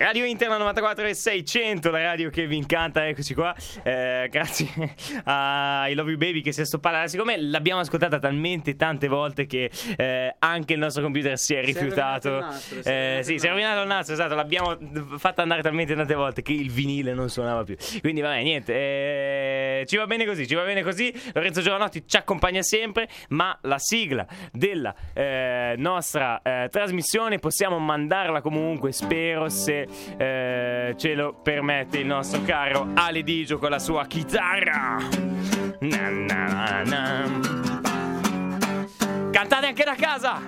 Radio Interna 94 e 600, la radio che vi incanta, eccoci qua. Eh, grazie ai Love You Baby che si è stoppata. Siccome l'abbiamo ascoltata talmente tante volte che eh, anche il nostro computer si è rifiutato. nastro, si è Eh, rovinato sì, il si è rovinato il nastro, esatto. L'abbiamo fatta andare talmente tante volte che il vinile non suonava più. Quindi, vabbè, niente. eh, ci va bene così, ci va bene così. Lorenzo Giovanotti ci accompagna sempre. Ma la sigla della eh, nostra eh, trasmissione possiamo mandarla comunque, spero, se eh, ce lo permette il nostro caro Ale Digio con la sua chitarra. Na, na, na. Cantate anche da casa!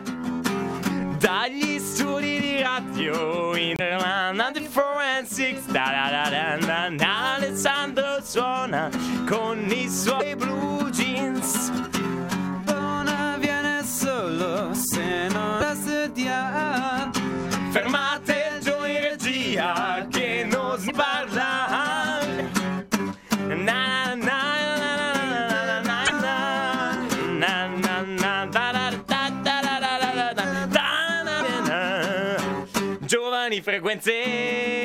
Dagli studi di radio Interland di Forensics da da da da da da Alessandro suona con i suoi blue jeans Buona viene solo se non la studia. Fermate via che non sbarra. Na, na, Giovani frequenze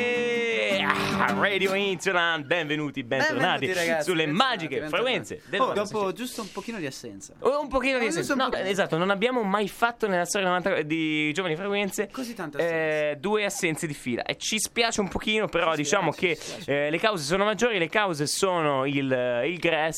Radio Interland benvenuti, bentornati Benvenuti, ragazzi, sulle bentornati, magiche bentornati. frequenze del Oh, 96. dopo giusto un pochino di assenza. Oh, Un pochino di Oh, assenza. No, pochino. esatto, non abbiamo mai fatto nella storia 90 di Giovani Frequenze Così tante eh, due assenze di fila. E ci spiace un pochino, però Ci diciamo che ci spiace. eh, le cause sono maggiori. Le cause sono il, il. Era.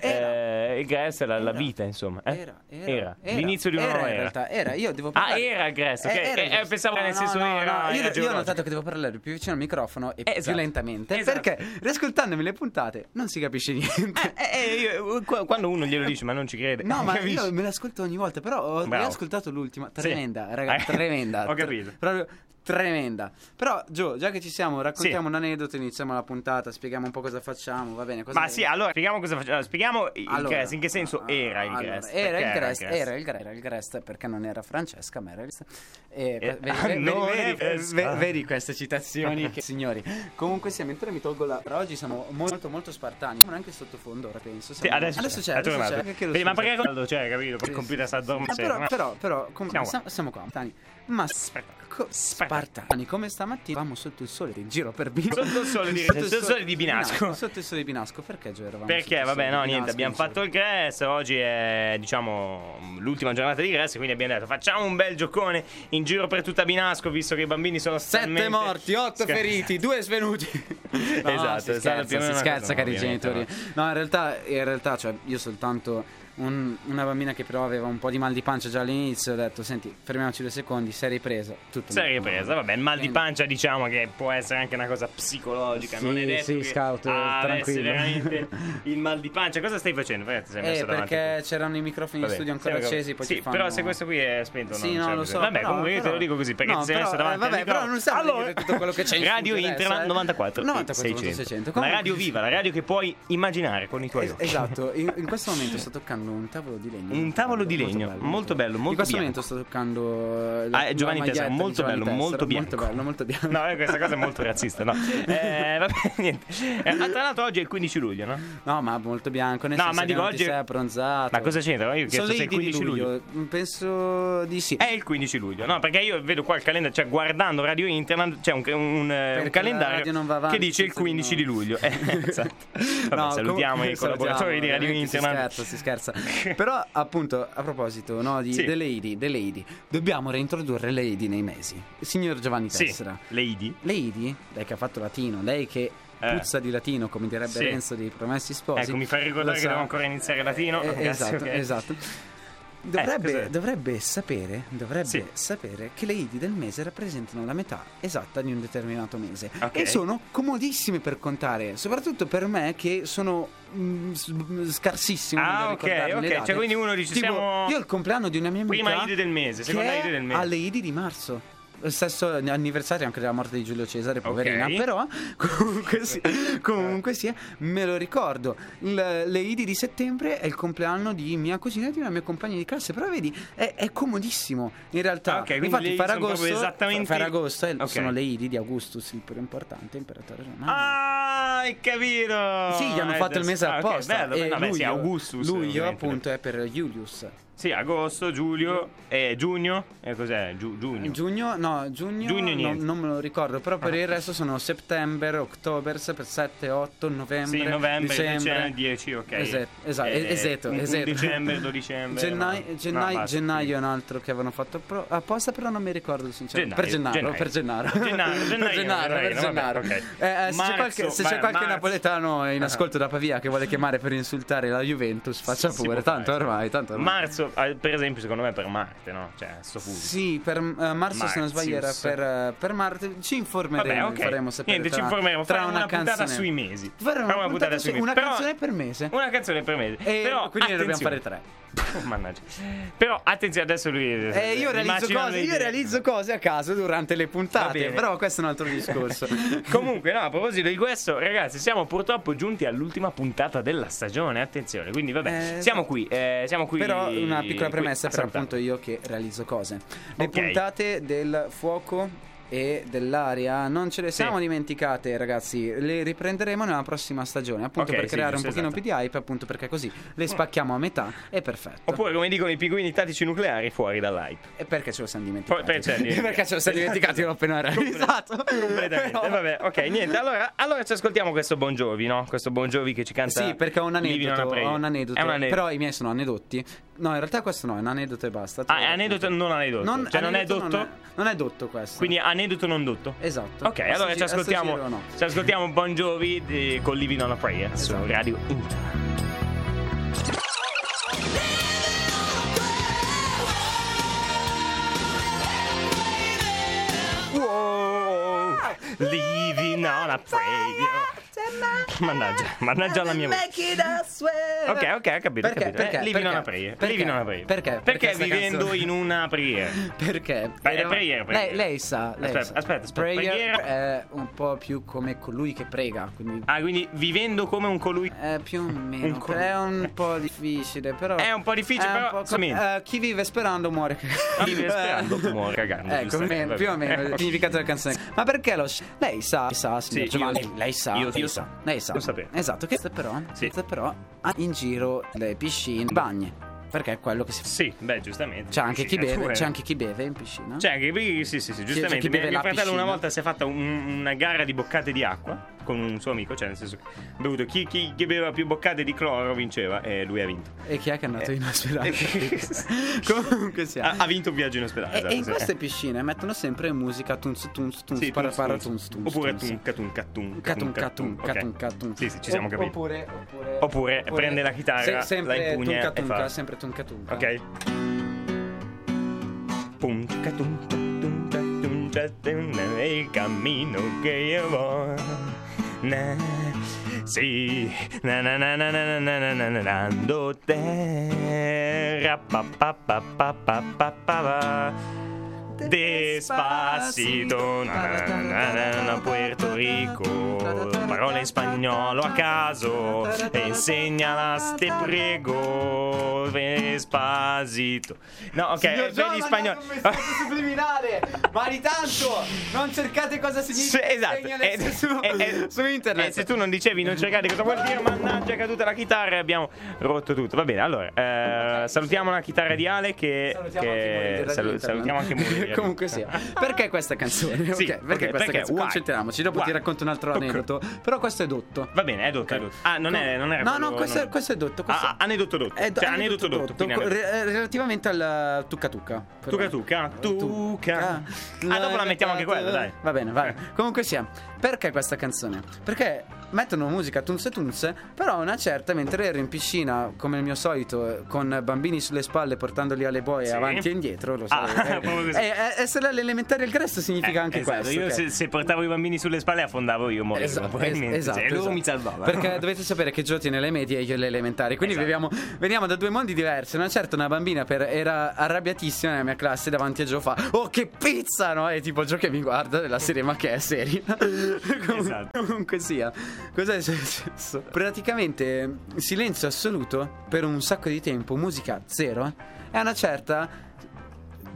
eh, il GRES è la, la Era. vita, insomma. eh? Era, era, L'inizio di una nuova era. realtà, era, io devo Ah, parlare. era il GRES, ok. Eh, era Eh, eh, pensavo No, nel no, senso no, era- no, era Io, ho notato che devo parlare più vicino al microfono e più Esatto. Lentamente. Esatto. Perché riascoltandomi le puntate non si capisce niente. Eh, eh, io- qu- quando uno glielo dice, ma non ci crede. No, ma capisci? io me l'ascolto ogni volta, però ho Bravo. riascoltato l'ultima. Sì. Tremenda, raga, Eh, tremenda. ho capito. proprio tremenda. Però, Gio, già che ci siamo, raccontiamo un aneddoto, iniziamo la puntata, spieghiamo un po' cosa facciamo, va bene? Cosa Ma sì, allora spieghiamo cosa facciamo. Spieghiamo il Allora, GRES. In che senso ah, era il allora, GRES? Era il Grest, GRES? era il Grest, era il Grest perché non era Francesca, ma era il e, Eh, vedi, ah, vedi- vedi- è vedi- vedi queste citazioni che, signori. Comunque sì, mentre mi tolgo la per oggi siamo molto molto spartani. Siamo anche sottofondo ora penso. Sì, Siamo- adesso, adesso c'è, è adesso c'è, Vedi, ma perché c'è, capito? Per Sì, il computer sì, sta sì. Ma addormentando. però, però, però, com- Siamo qua. siamo, siamo qua, Tani. Ma Aspetta. co- spartani come stamattina eravamo sotto il sole in giro per Binasco. Sotto il sole di- Sotto il sole di Binasco. Sotto il sole di Binasco, perché Gio eravamo Perché, vabbè, no, niente, abbiamo fatto il GRES, oggi è, diciamo, l'ultima giornata di GRES, quindi abbiamo detto facciamo un bel giocone in giro per tutta Binasco, visto che i bambini sono Sette morti, otto Scher- feriti, due svenuti. No, Esatto, si scherza, si scherza, cari genitori. No, in realtà, in realtà, cioè, io soltanto un- una bambina che però aveva un po' di mal di pancia già all'inizio, ho detto, senti, fermiamoci due secondi, sei ripresa. Tutto bene. ripresa, vabbè, il mal di pancia diciamo che può essere anche una cosa psicologica, Sì, non è detto sì, che scout, ah, tranquillo. veramente il mal di pancia. Cosa stai facendo? Perché sei messo Eh, davanti perché c'erano i microfoni in Vabbè, studio ancora accesi, poi sì, fanno... però se questo qui è spento Sì, non no, lo so. Vabbè, però- comunque io te però- lo dico così perché no, ti sei però, messo davanti eh, vabbè, al però non stiamo allora, tutto quello che c'è in Radio Internet adesso, eh. 94 94 600. 600. La radio viva, la radio che puoi immaginare con i tuoi occhi. esatto, in, in questo momento sto toccando un tavolo di legno. Un molto tavolo di bello, legno, molto bello, molto In questo bianco. momento sto toccando eh, la, Ah, Giovanni Tessera, molto Giovanni bello, molto bianco. Molto bello, molto bianco. No, eh, questa cosa è molto razzista, no. Eh, vabbè, niente. Eh, ah, tra l'altro oggi è il 15 luglio, no? No, ma molto bianco, nel No, senso ma dico oggi- sei abbronzato. Ma cosa c'entra? Io ho chiesto se è il di 15 luglio. Penso di sì. È il 15 luglio, no? Perché io vedo qua il calendario, cioè guardando Radio Internet, c'è un, un, un, calendario avanti che dice il senza 15 di luglio. Eh, esatto. Vabbè, No, salutiamo comunque- i collaboratori di Radio Internet. Si scherza, si scherza. Però, appunto, a proposito no, di Sì. The Lady, The Lady, dobbiamo reintrodurre Lady nei mesi. Signor Giovanni Sì, Tessera. Lady. Lady, lei che ha fatto latino, lei che Eh. puzza di latino, come direbbe Sì. Renzo di Promessi Sposi. Ecco, mi fai ricordare che devo ancora iniziare latino. Eh, esatto, ok. esatto. Dovrebbe, cos'è? dovrebbe sapere, dovrebbe Sì. sapere che le idi del mese rappresentano la metà esatta di un determinato mese Ok. e sono comodissime per contare, soprattutto per me che sono mm, s- mm, scarsissimo Ah, ok, ok. Cioè, quindi uno dice, Tipo, siamo- io ho il compleanno di una mia amica Prima Idi del mese, seconda è Idi del mese. alle Idi di marzo. Stesso anniversario anche della morte di Giulio Cesare, poverina. Ok. Però, comunque, sì, comunque sia, me lo ricordo. Il- le Idi di settembre è il compleanno di mia cugina e di una mia compagna di classe. Però vedi, è, è comodissimo in realtà. Ok, quindi le Infatti, proprio esattamente- Ferragosto è- Ok. sono le Idi di Augustus, il più importante imperatore romano. Ah, hai capito. Sì, gli hanno Eh, fatto il mese ah, apposta. bello, e bello. Vabbè, sì, luglio, Augustus. luglio appunto è per Julius. Sì, agosto, giugno, e giugno, e cos'è? Giu- giugno. Giugno, no, giugno, Giugno non, niente. non me lo ricordo, però per il resto sono settembre, ottobre, per 7, 8, novembre, Sì, novembre, dicembre, dicembre, 10, ok. Esatto, esatto, Eh, esatto, esatto. dicembre, 12 dicembre. Gennaio, no. gennaio, No, gennaio è un altro che avevano fatto pro- apposta, però non mi ricordo sinceramente. Gennaio, per Gennaro, gennaio. per Gennaro. Gennaio, per gennaio, Gennaro, per gennaio, Gennaro. Eh, eh, se c'è qualche, se c'è qualche napoletano in ascolto da Pavia che vuole chiamare per insultare la Juventus, faccia pure, tanto ormai, tanto ormai. Marzo, eh, per esempio, secondo me per Marte, no? Cioè, sto fuso. Sì, per eh, marzo se non sbaglio era per, eh, per Marte. Ci informeremo, Vabbè, ok. vi faremo sapere. Niente, ci tra- informeremo. Tra una, una puntata canzone. sui mesi. Faremo una, Faremo puntata sui su- mesi. una Però- canzone per mese. Una canzone per mese. E Però, quindi ne dobbiamo attenzione. fare tre. Mannaggia. Però attenzione, adesso lui. Eh, io realizzo cose, io realizzo cose a caso durante le puntate. Però questo è un altro discorso. Comunque, no, a proposito di questo, ragazzi, siamo purtroppo giunti all'ultima puntata della stagione. Attenzione, quindi vabbè, Eh, siamo qui. eh, siamo qui. Però una piccola premessa per appunto io che realizzo cose. Le Ok. puntate del fuoco e dell'aria non ce le siamo dimenticate ragazzi le riprenderemo nella prossima stagione appunto Ok, per sì, creare un pochino esatto. più di hype appunto perché così le spacchiamo a metà è perfetto Oppure, come dicono i pinguini tattici nucleari, fuori dall'hype. e perché ce lo siamo dimenticati ce lo siamo perché ce lo siamo dimenticati l'ho appena realizzato Completamente. Vabbè, ok, niente. Allora, allora ci ascoltiamo questo Bon Jovi, no? Questo Bon Jovi che ci canta. Sì, perché ho un aneddoto, ho un aneddoto, È un aneddoto. però i miei sono aneddoti. No, in realtà questo no, è un aneddoto e basta. Ah, è aneddoto, non aneddoto. cioè, non è aneddoto dotto? Non è, non è dotto questo. Quindi aneddoto non dotto. Esatto. Ok, A allora ci ascoltiamo, no. ci ascoltiamo Bon Jovi di- con Living on a Prayer su Esatto. Radio Inter. Wow, living on a prayer. Mannaggia, mannaggia la mia voce. Ok, ok, ho capito, Perché? capito. Perché? Eh, living Perché? on a prayer. Perché? Living on a prayer. Perché? Perché Perché vivendo canzone? in una prayer. Perché? Beh, Era- preghiera, preghiera. Lei, lei sa, lei Aspetta, sa. aspetta, aspetta, Prayer preghiera. è un po' più come colui che prega, quindi Ah, quindi vivendo come un colui. è più o meno. Un colui. È un po' difficile, però. È un po' difficile, è però, po' com- eh, chi vive sperando muore. Chi vive sperando muore cagando, Ecco, meno- più o meno il Eh, significato della canzone. Ma perché lo. Lei sa, sa, signor Giovanni. Lei sa. Io- lei io sa. Lei sa. Lo sapevo. Esatto, che però, Sì. però ha in giro le piscine, bagni. Perché è quello che si fa. Sì, beh, giustamente. C'è anche, chi beve, c'è anche chi beve in piscina. C'è anche qui, sì, sì, sì, giustamente. c'è chi beve mio la fratello una piscina. volta si è fatta un- una gara di boccate di acqua con un suo amico, cioè nel senso che ha bevuto chi, chi, chi beveva più boccate di cloro vinceva e lui ha vinto. E chi è che è andato Eh. in ospedale? Comunque sia. Ha, ha vinto un viaggio in ospedale. E, esatto, e in sì. queste piscine mettono sempre musica tunz tunz tunz Sì, para para tunz. tunz Oppure tunz. Catun catun tunca. catun Ok. catun. Sì, sì, ci siamo capiti. Oppure oppure Oppure prende la chitarra, la sempre impugna tunca e tunca, fa- sempre tunca tunca. Ok. Punca tunca tunca tunca il cammino che io voglio. Na, sì, na na na na na na na na na dando terra pa pa pa pa pa pa pa pa. Despacito, na, na, na, na, na, Puerto Rico, parole in spagnolo a caso, e insegnala te prego, Despacito. No, ok, Signor spagnoli. mandate un messaggio subliminale, ma di tanto non cercate cosa significa esatto. segnale Eh, su, eh, eh, su internet. eh, se tu non dicevi, non cercate cosa vuol dire, mannaggia, è caduta la chitarra e abbiamo rotto tutto. Va bene, allora, eh, salutiamo la chitarra di Ale che... Salutiamo che- anche salu- salutiamo anche Internet. Muri. di Radio Comunque sia. Perché questa canzone? Sì, Ok, ok, perché questa perché? canzone? Why? Concentriamoci, dopo Why? Ti racconto un altro aneddoto. Però questo è dotto. Va bene, è dotto, è dotto. Ah, non, è, non era No, quello- no, questo, non- è, questo è dotto. Questo Ah, ah, aneddoto dotto. è Cioè, aneddoto dotto. quindi co- aneddoto- re- relativamente al tucca tucca. Tuca tuca, tuca. Ah, dopo la mettiamo anche quella, dai. Va bene, vai. Eh. Comunque sia, perché questa canzone? Perché mettono musica tunze tunze, però una certa, mentre ero in piscina, come il mio solito, con bambini sulle spalle portandoli alle boie Sì. avanti e indietro, lo Ah, sai. così. eh, eh, essere all'elementare al gresto significa Eh, anche esatto, questo. Io ok? se, se portavo i bambini sulle spalle affondavo io, morivo. Esatto, probabilmente. es- esatto, Cioè, esatto. mi salvavano. Perché dovete sapere che Gio tiene le medie e io le elementari. Quindi Esatto. viviamo, veniamo da due mondi diversi. Una certa, una bambina per- era arrabbiatissima nella mia classe davanti a Gio fa Oh che pizza no? E tipo Gio che mi guarda della serie ma che è Comun- Esatto. Comunque sia Cos'è successo? Praticamente silenzio assoluto per un sacco di tempo Musica zero E a una certa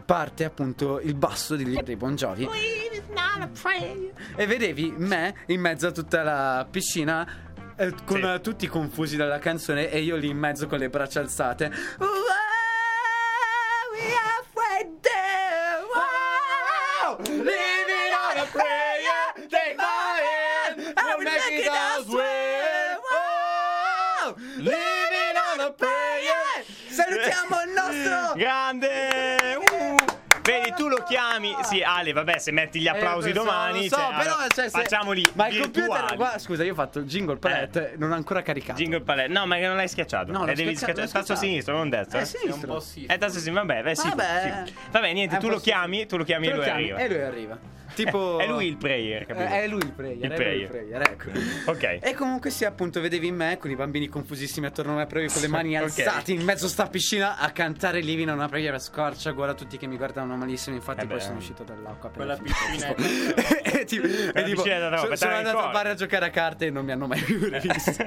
parte appunto il basso di dei Bon Jovi e vedevi me in mezzo a tutta la piscina eh, con Sì. tutti confusi dalla canzone e io lì in mezzo con le braccia alzate. Grande! Uh. Vedi, tu lo chiami. Sì, Ale, vabbè, se metti gli applausi Eh, so, domani. lo so, cioè, però allora, cioè, se- facciamoli. Ma il virtuali. computer guarda, scusa, io ho fatto il jingle palette, non ho ancora caricato. Jingle palette. No, ma che non l'hai schiacciato. No, l'ho Eh, devi schiacciato, schiacciare l'ho tasto schiacciato. sinistro, non destro. È Eh, sinistro. Eh, tasto sinistro, vabbè, beh, sì. Vabbè. sì. Vabbè, niente, È tu un lo po' chiami, tu lo chiami e Te lo lui chiami arriva. E lui arriva. Tipo È lui il player, capito? Eh, È lui il player, Il è lui player. il player, ecco. Ok. E comunque sì, appunto, vedevi me con i bambini confusissimi attorno a me, proprio con le mani alzate in mezzo a sta piscina a cantare Living on una preghiera scorcia. Guarda tutti che mi guardavano malissimo. Infatti, Eh poi beh. sono uscito dall'acqua. Quella piscina è e tipo, e tipo, piscina da so- roba, sono andato a bar a giocare a carte e non mi hanno mai più rivisto.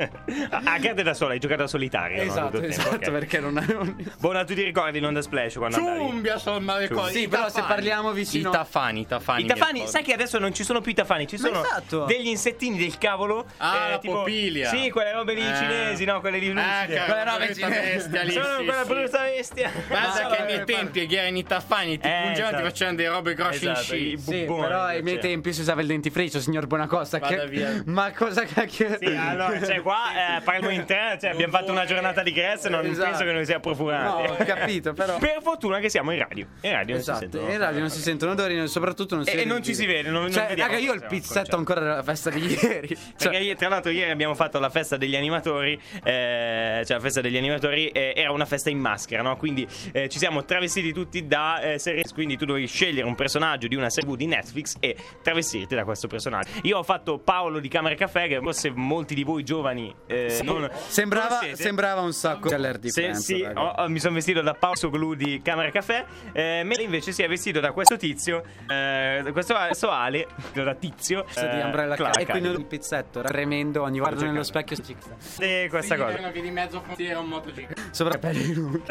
a carte da sola, hai giocato a solitario. no, esatto, tempo, esatto, ok. perché non avevo. Buona, tu ti ricordi non da splash quando andavi? Ciumbia sono le cose. Sì, però se tafani. parliamo vicino- I tafani, i tafani. I mi tafani, sai che adesso non ci sono più i tafani, ci sono esatto. degli insettini del cavolo. Ah, la tipo, popilia. Sì, quelle robe lì Eh. cinesi, no? Quelle lì Ah, lucide. che Quelle robe cinesi. bestia lì. Sono sì, quella sì. brutta bestia. Guarda No, che vabbè, nei tempi che erano i tafani ti Eh, pungevano esatto. ti facevano delle robe grosse Esatto, in i sci. Sì, però ai miei cioè. tempi si usava il dentifricio, signor Buonacosta. Vada Che... via. Ma cosa cacchio? Sì, allora, cioè qua eh, parliamo in tre, cioè abbiamo fatto una giornata di Gress, non Esatto. penso che noi sia No, profurati. ho capito, però. Per fortuna che siamo in radio. In radio non si Esatto, sentono. in radio non si sentono odori, soprattutto non si E- non il ci si vede, non- non cioè, vediamo raga, io ho il pizzetto ancora della festa di ieri. Cioè, tra l'altro ieri abbiamo fatto la festa degli animatori, eh, cioè la festa degli animatori eh, era una festa in maschera, no? Quindi eh, ci siamo travestiti tutti da eh, serie, quindi tu dovevi scegliere un personaggio di una serie TV di Netflix e travestirti da questo personaggio. Io ho fatto Paolo di Camera Caffè, che forse molti di voi giovani eh, non sembrava, non sembrava un sacco Color Se- sì, ho- mi sono vestito da Paolo Soglu di Camera Caffè, eh, mentre invece si è vestito da questo tizio, eh, questo, questo Ale, da tizio, Questa di eh, Umbrella Clark. E quindi il pizzetto era tremendo. Ogni cercando. nello specchio si E questa cosa. Che di mezzo frontiera un MotoGP. sopra lunghi.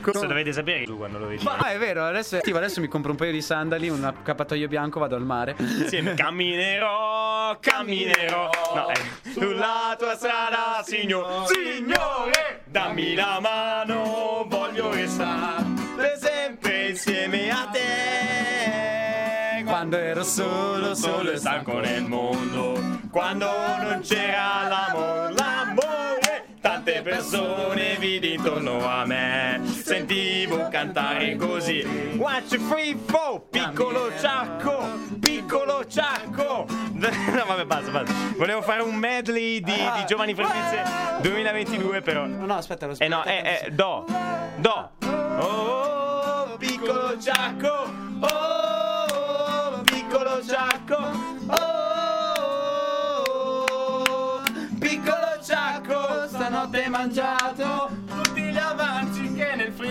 Questo dovete sapere tu quando lo vedi. Ma è vero, adesso, attivo, adesso mi compro un paio di sandali, un accappatoio bianco, vado al mare. Insieme camminerò, camminerò no, eh, sulla tua strada, signor, signore, dammi la mano, voglio restare per sempre insieme a te. Quando ero solo, solo e stanco nel mondo, quando non c'era l'amore, l'amore, tante persone vidi intorno a me, sentivo cantare così. Watch free four, piccolo ciacco, piccolo ciacco. No, vabbè, basta, basta. Volevo fare un medley di, di Giovani Franchise 2022, però. No, no, aspetta, lo Eh no, eh, eh, do, do. Oh, piccolo Giacco. Oh, piccolo Giacco. Oh, piccolo Giacco. Stanotte mangiato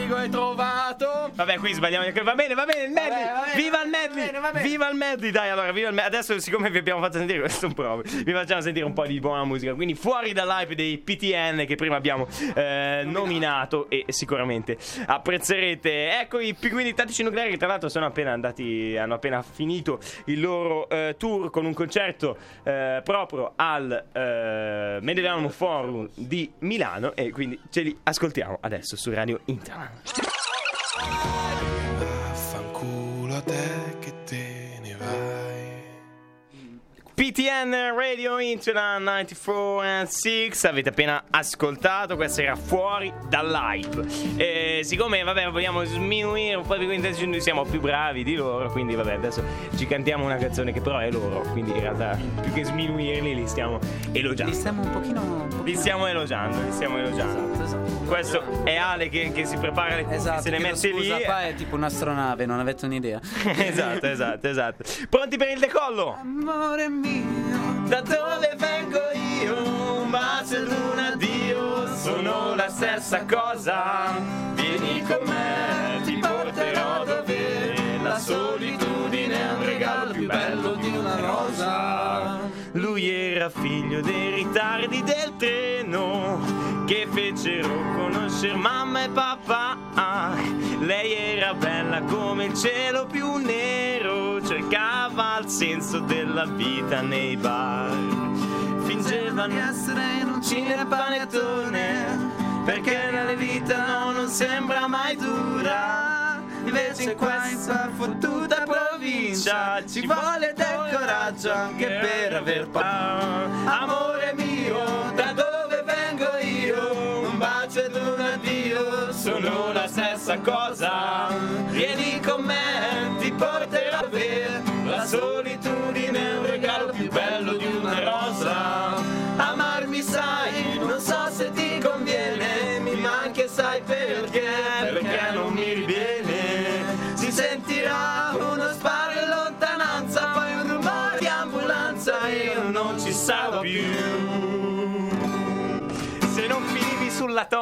frigo hai trovato. Vabbè, qui sbagliamo. Va bene, va bene, il medley. Vabbè, va bene, viva il va medley. bene, va bene. Viva il medley. Dai, allora, viva il medley. Adesso, siccome vi abbiamo fatto sentire questo provo, vi facciamo sentire un po' di buona musica. Quindi, fuori dall'hype dei PTN che prima abbiamo eh, nominato e sicuramente apprezzerete. Ecco i pinguini tattici nucleari. che Tra l'altro, sono appena andati, hanno appena finito il loro eh, tour con un concerto eh, proprio al eh, Mediolanum Forum di Milano. E quindi ce li ascoltiamo adesso su Radio Internet. Oh! PTN Radio Internet 94 and 6 avete appena ascoltato questa era fuori dall'hype e siccome vabbè vogliamo sminuire un po' di quintessi noi siamo più bravi di loro quindi vabbè adesso ci cantiamo una canzone che però è loro quindi in realtà più che sminuirli li stiamo Li elogiando stiamo un pochino. Un pochino... li stiamo elogiando li stiamo elogiando Esatto, esatto. questo è Ale che, che si prepara le cuffie Esatto, se chiedo mette scusa, lì qua è tipo un'astronave, non avete un'idea. esatto esatto esatto pronti per il decollo Amore mio. Da dove vengo io, un bacio ed un addio sono la stessa cosa. Vieni con me, ti porterò dove la solitudine è un regalo più bello di una rosa. Lui era figlio dei ritardi del treno che fecero conoscere mamma e papà. Lei era bella come il cielo più nero, cercava il senso della vita nei bar. Fingeva di essere in un cinepanettone, perché la vita no, non sembra mai dura. Invece questa fottuta provincia ci vuole del coraggio anche per aver paura. Amore mio, da dove? Un addio sono la stessa cosa. Vieni con me, ti porterò via. La solitudine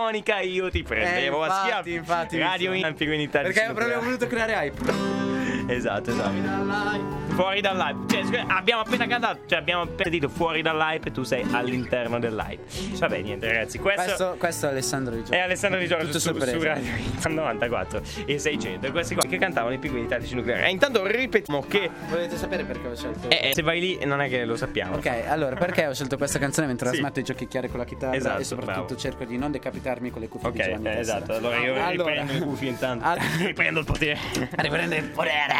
tonica io ti prendevo Eh, a infatti, schiaffi. infatti, Radio sa. Infinità di Perché Snoop proprio voluto creare hype. Esatto, esatto. Fuori dall'hype. Cioè, scusa, abbiamo appena cantato, cioè abbiamo appena detto fuori dall'hype e tu sei all'interno dell'hype. Vabbè, niente, ragazzi. Questo, Questo, questo è Alessandro Di Giorgio. è Alessandro Di Giorgio Tutto su, su. Radio Hit 94 e 600. Questi qua che cantavano i piccoli tattici nucleari. E intanto ripetiamo che Volete sapere perché ho scelto? eh, eh, se vai lì non è che lo sappiamo. Ok, allora perché ho scelto questa canzone mentre Sì. smetto di giochicchiare con la chitarra Esatto, e soprattutto bravo. cerco di non decapitarmi con le cuffie di Ok, Giovanni eh, esatto. Allora io Allora. riprendo le cuffie intanto. Allora. riprendo il potere. Riprende il potere.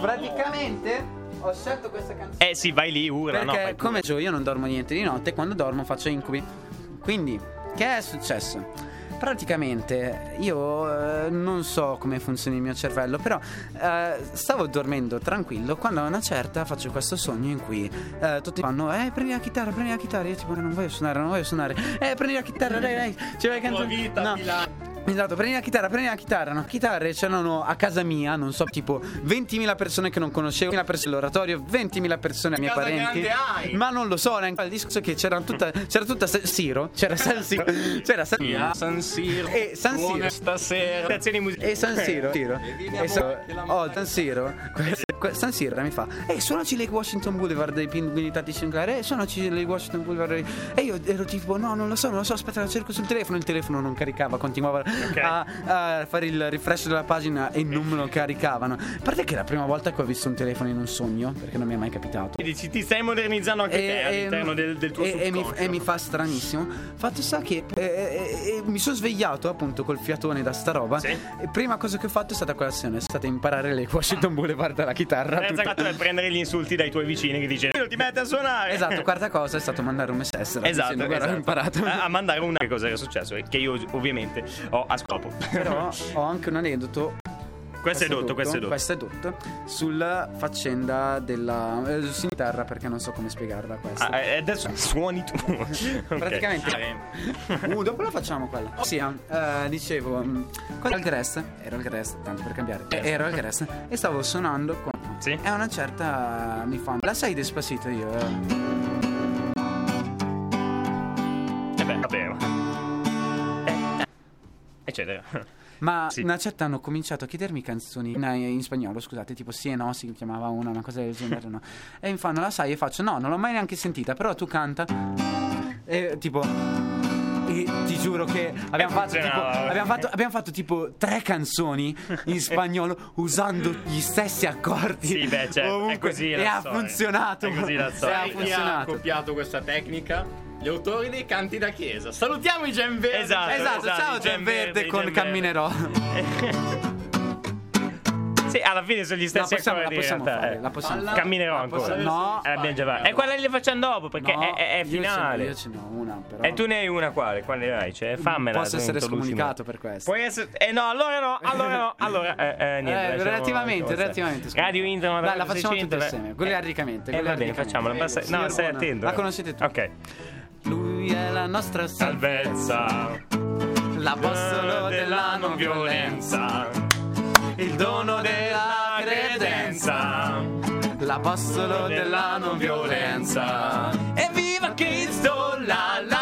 Praticamente ho scelto questa canzone Eh sì, vai lì, urla, no? perché fai- come dicevo io non dormo niente di notte quando dormo faccio incubi. Quindi, che è successo? Praticamente io eh, non so come funziona il mio cervello, però eh, stavo dormendo tranquillo quando a una certa faccio questo sogno in cui eh, tutti fanno "Eh, prendi la chitarra, prendi la chitarra". Io tipo "Non voglio suonare, non voglio suonare". "Eh, prendi la chitarra, dai, dai". Ci vai vita, no. Milano. Esatto, prendi la chitarra, prendi la chitarra. No? Chitarre c'erano a casa mia, non so, tipo 20.000 persone che non conoscevo, 20.000 persone all'oratorio, 20.000 persone ai miei parenti. grande hai? Ma non lo so, neanche il discorso che c'era tutta c'era tutta San Siro, c'era San Siro, c'era San Siro. San Siro. E San Siro. Buona stasera. Stazioni musicali. E San Siro, Siro. vedi, E so- oh, San Siro. San Siro mi fa. E suonaci le Washington Boulevard dei pinguini tattici nucleari. E suonaci le Washington Boulevard. dei-" E io ero tipo, no, non lo so, non lo so. Aspetta, la cerco sul telefono. Il telefono non caricava, continuava a, a fare il refresh della pagina e non me lo caricavano. A parte che è la prima volta che ho visto un telefono in un sogno, perché non mi è mai capitato. Quindi ci- ti stai modernizzando anche te all'interno del, del tuo e- e mi, e mi fa stranissimo. Fatto sta che eh, eh, eh, mi sono svegliato appunto col fiatone da sta roba. Sì. E prima cosa che ho fatto è stata colazione, è stata imparare le Washington Boulevard alla chitarra. Terza tutta- è prendere gli insulti dai tuoi vicini che dice non ti metti a suonare. Esatto, quarta cosa è stato mandare un messaggio. Esatto, esatto. ho imparato. A, a mandare una che cosa era successo che io ovviamente ho a scopo. Però ho anche un aneddoto. questo è dotto, questo è dotto. Questo è dotto. Sulla faccenda della eh, su chitarra, perché non so come spiegarla questa. Ah, eh, adesso suoni tu. Praticamente. Uh, dopo la facciamo quella. Sì, eh, dicevo, qual è il Grest? Ero al Grest, tanto per cambiare. Eh, Ero al Grest e stavo suonando con. Sì. E una certa mi fanno. La sai despacito io? eh?" Eh eccetera. Ma Sì. una certa hanno cominciato a chiedermi canzoni in, in spagnolo, scusate, tipo sì e no, si chiamava una, una cosa del genere, no. E mi fanno, la sai? E faccio, no, non l'ho mai neanche sentita, però tu canta. E tipo. E ti giuro che abbiamo fatto, tipo, abbiamo, fatto, abbiamo fatto tipo tre canzoni in spagnolo usando gli stessi accordi. Sì, beh, certo, è ovunque. così E la ha storia. funzionato. È così la E storia. ha Sai chi ha funzionato. copiato questa tecnica? Gli autori dei canti da chiesa. Salutiamo i Gen Verde. Esatto. Esatto, ciao i Gen Verde con Gen. Camminerò. Sì, alla fine sono gli La stessi possiamo, la accordi in possiamo realtà. fare, eh. la possiamo Alla-. Camminerò La ancora. possiamo- No, Eh, abbiamo già fatto. E quella li facciamo dopo perché No, è, è- è io ce n'ho- finale. Io ce n'ho una, però. E tu ne hai una quale? Quale hai? Cioè, fammela. Posso essere scomunicato per questo. Puoi essere. Eh no, allora no, allora no, allora. Eh, eh, niente. Eh, relativamente, relativamente. stare. Radio Internet. Dai, la facciamo 600, tutte eh. insieme. Goliardicamente. Eh, va bene, facciamola. Basta... No, stai attento. La eh. conoscete tutti. Ok. Lui è la nostra Salvezza. l'apostolo della non violenza, Il dono della credenza. l'apostolo della non violenza. Evviva Cristo! La la la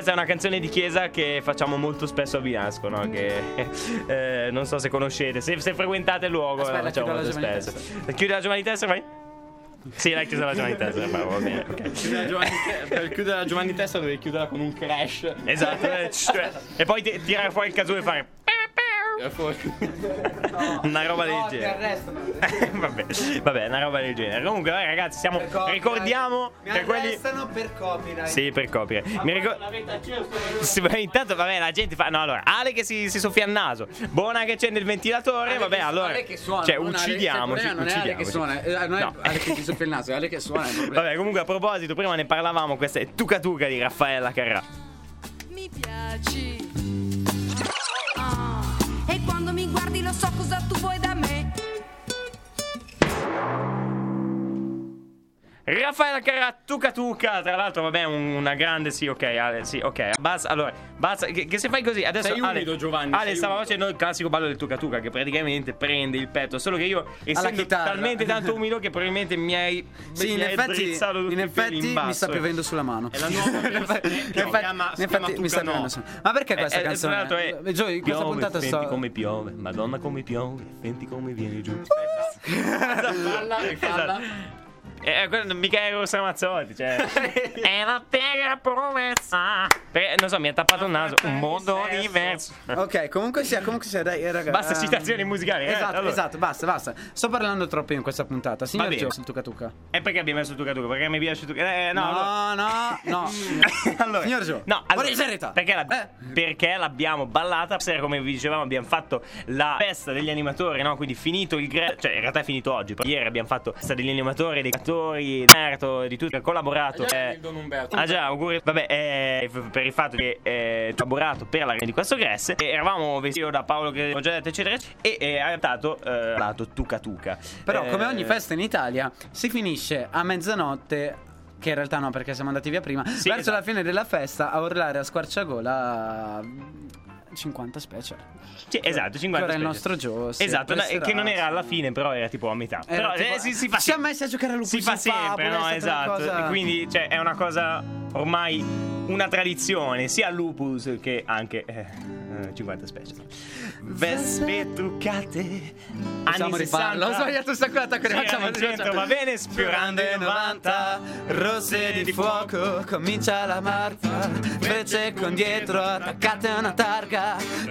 Questa è una canzone di chiesa che facciamo molto spesso a Binasco, no? Che eh, non so se conoscete, se, se frequentate il luogo, Aspetta, la facciamo molto spesso. Chiudi la Giovanni Testa, vai? Sì, l'hai chiusa la Giovanni Testa, bravo, va bene, per chiudere la Giovanni Testa dovevi chiuderla con un crash. Esatto, eh, cioè, e poi ti- tirare fuori il casù e fare. Fuori. Una roba del genere. arrestano. vabbè, vabbè, una roba del genere. Comunque, vai, ragazzi, siamo. Per. Ricordiamo Mi per quelli. arrestano per copyright. Sì, per copyright. Mi ricordo. Sì, ma intanto, vabbè, la gente fa. No, allora, Ale che si, si soffia il naso. Buona che accende il ventilatore. Ale vabbè, che- allora. Ale che suona, cioè, uccidiamoci. cioè, non è Ale che suona, eh, non è No. Ale che ti soffia il naso, è Ale che suona. Vabbè, comunque, a proposito, prima ne parlavamo. Questa è Tuca Tuca di Raffaella Carrà. Mi piaci. Raffaella Carrà, Tuca Tuca. Tra l'altro, vabbè, un- una grande. Sì, ok, Ale, sì, ok. Basta, allora, basta. Che, che se fai così, adesso. Sei Ale, umido, Giovanni, Ale stava umido. facendo il classico ballo del Tuca Tuca, che praticamente prende il petto. Solo che io, essendo talmente tanto umido, che probabilmente mi hai. Sì, mi in hai effetti, in effetti mi sta piovendo sulla mano. È la nuova In effetti- mi sta piovendo sulla mano. Ma perché questa Eh, eh, canzone? tra l'altro è- Eh, Gioia, questa puntata senti sta come piove, madonna come piove, senti come viene giù. Falla, rifalla. Esatto. Eh, quello mica è Rosa Mazzotti, cioè. è la terra promessa. Perché, non so, mi ha tappato il naso. Un mondo diverso. Ok, comunque sia, comunque sia, dai, eh, raga. Basta ehm, citazioni musicali, eh, Esatto, allora. esatto, basta, basta. Sto parlando troppo in questa puntata. Signor bene. Gio, sul Tuca Tuca. E perché abbiamo messo Tuca Tuca? Perché mi piace Tuca eh, no, No, allora- no, no. allora, Signor Gio, no, allora, serietà. perché, la- Eh. perché l'abbiamo ballata sera come vi dicevamo abbiamo fatto la festa degli animatori no? quindi finito il gre- cioè in realtà è finito oggi però ieri abbiamo fatto la festa degli animatori dei attori Umberto di tutti che ha collaborato Già eh, il Don Umberto. Ah già, auguri. Vabbè, eh, per il fatto che eh, tu hai collaborato per la di questo Gress. E eravamo vestiti da Paolo che ho già detto, eccetera. E eh, ha dato eh, dato Tuca Tuca. Però, Eh, come ogni festa in Italia, si finisce a mezzanotte. Che in realtà no, perché siamo andati via prima. Sì, verso esatto. la fine della festa a urlare a squarciagola. Mm, 50 special. Sì, esatto, 50 Che ora il special. nostro Joe. si Esatto, appresterà. che non era alla fine, però era tipo a metà. Era però tipo- eh, si, si fa Ci siamo messi a giocare a Si fa sempre, no? Esatto. cosa- Quindi cioè, è una cosa ormai una tradizione, sia a Lupus che anche eh, eh, 50 special. Vespe truccate. Anni rifarlo. 60. Ho sbagliato sacco d'attacco, Sì, 100, rifacciamo. va bene, sfiorando i 90. Rosse di fuoco, comincia la marcia. Frecce con dietro, attaccate a una targa.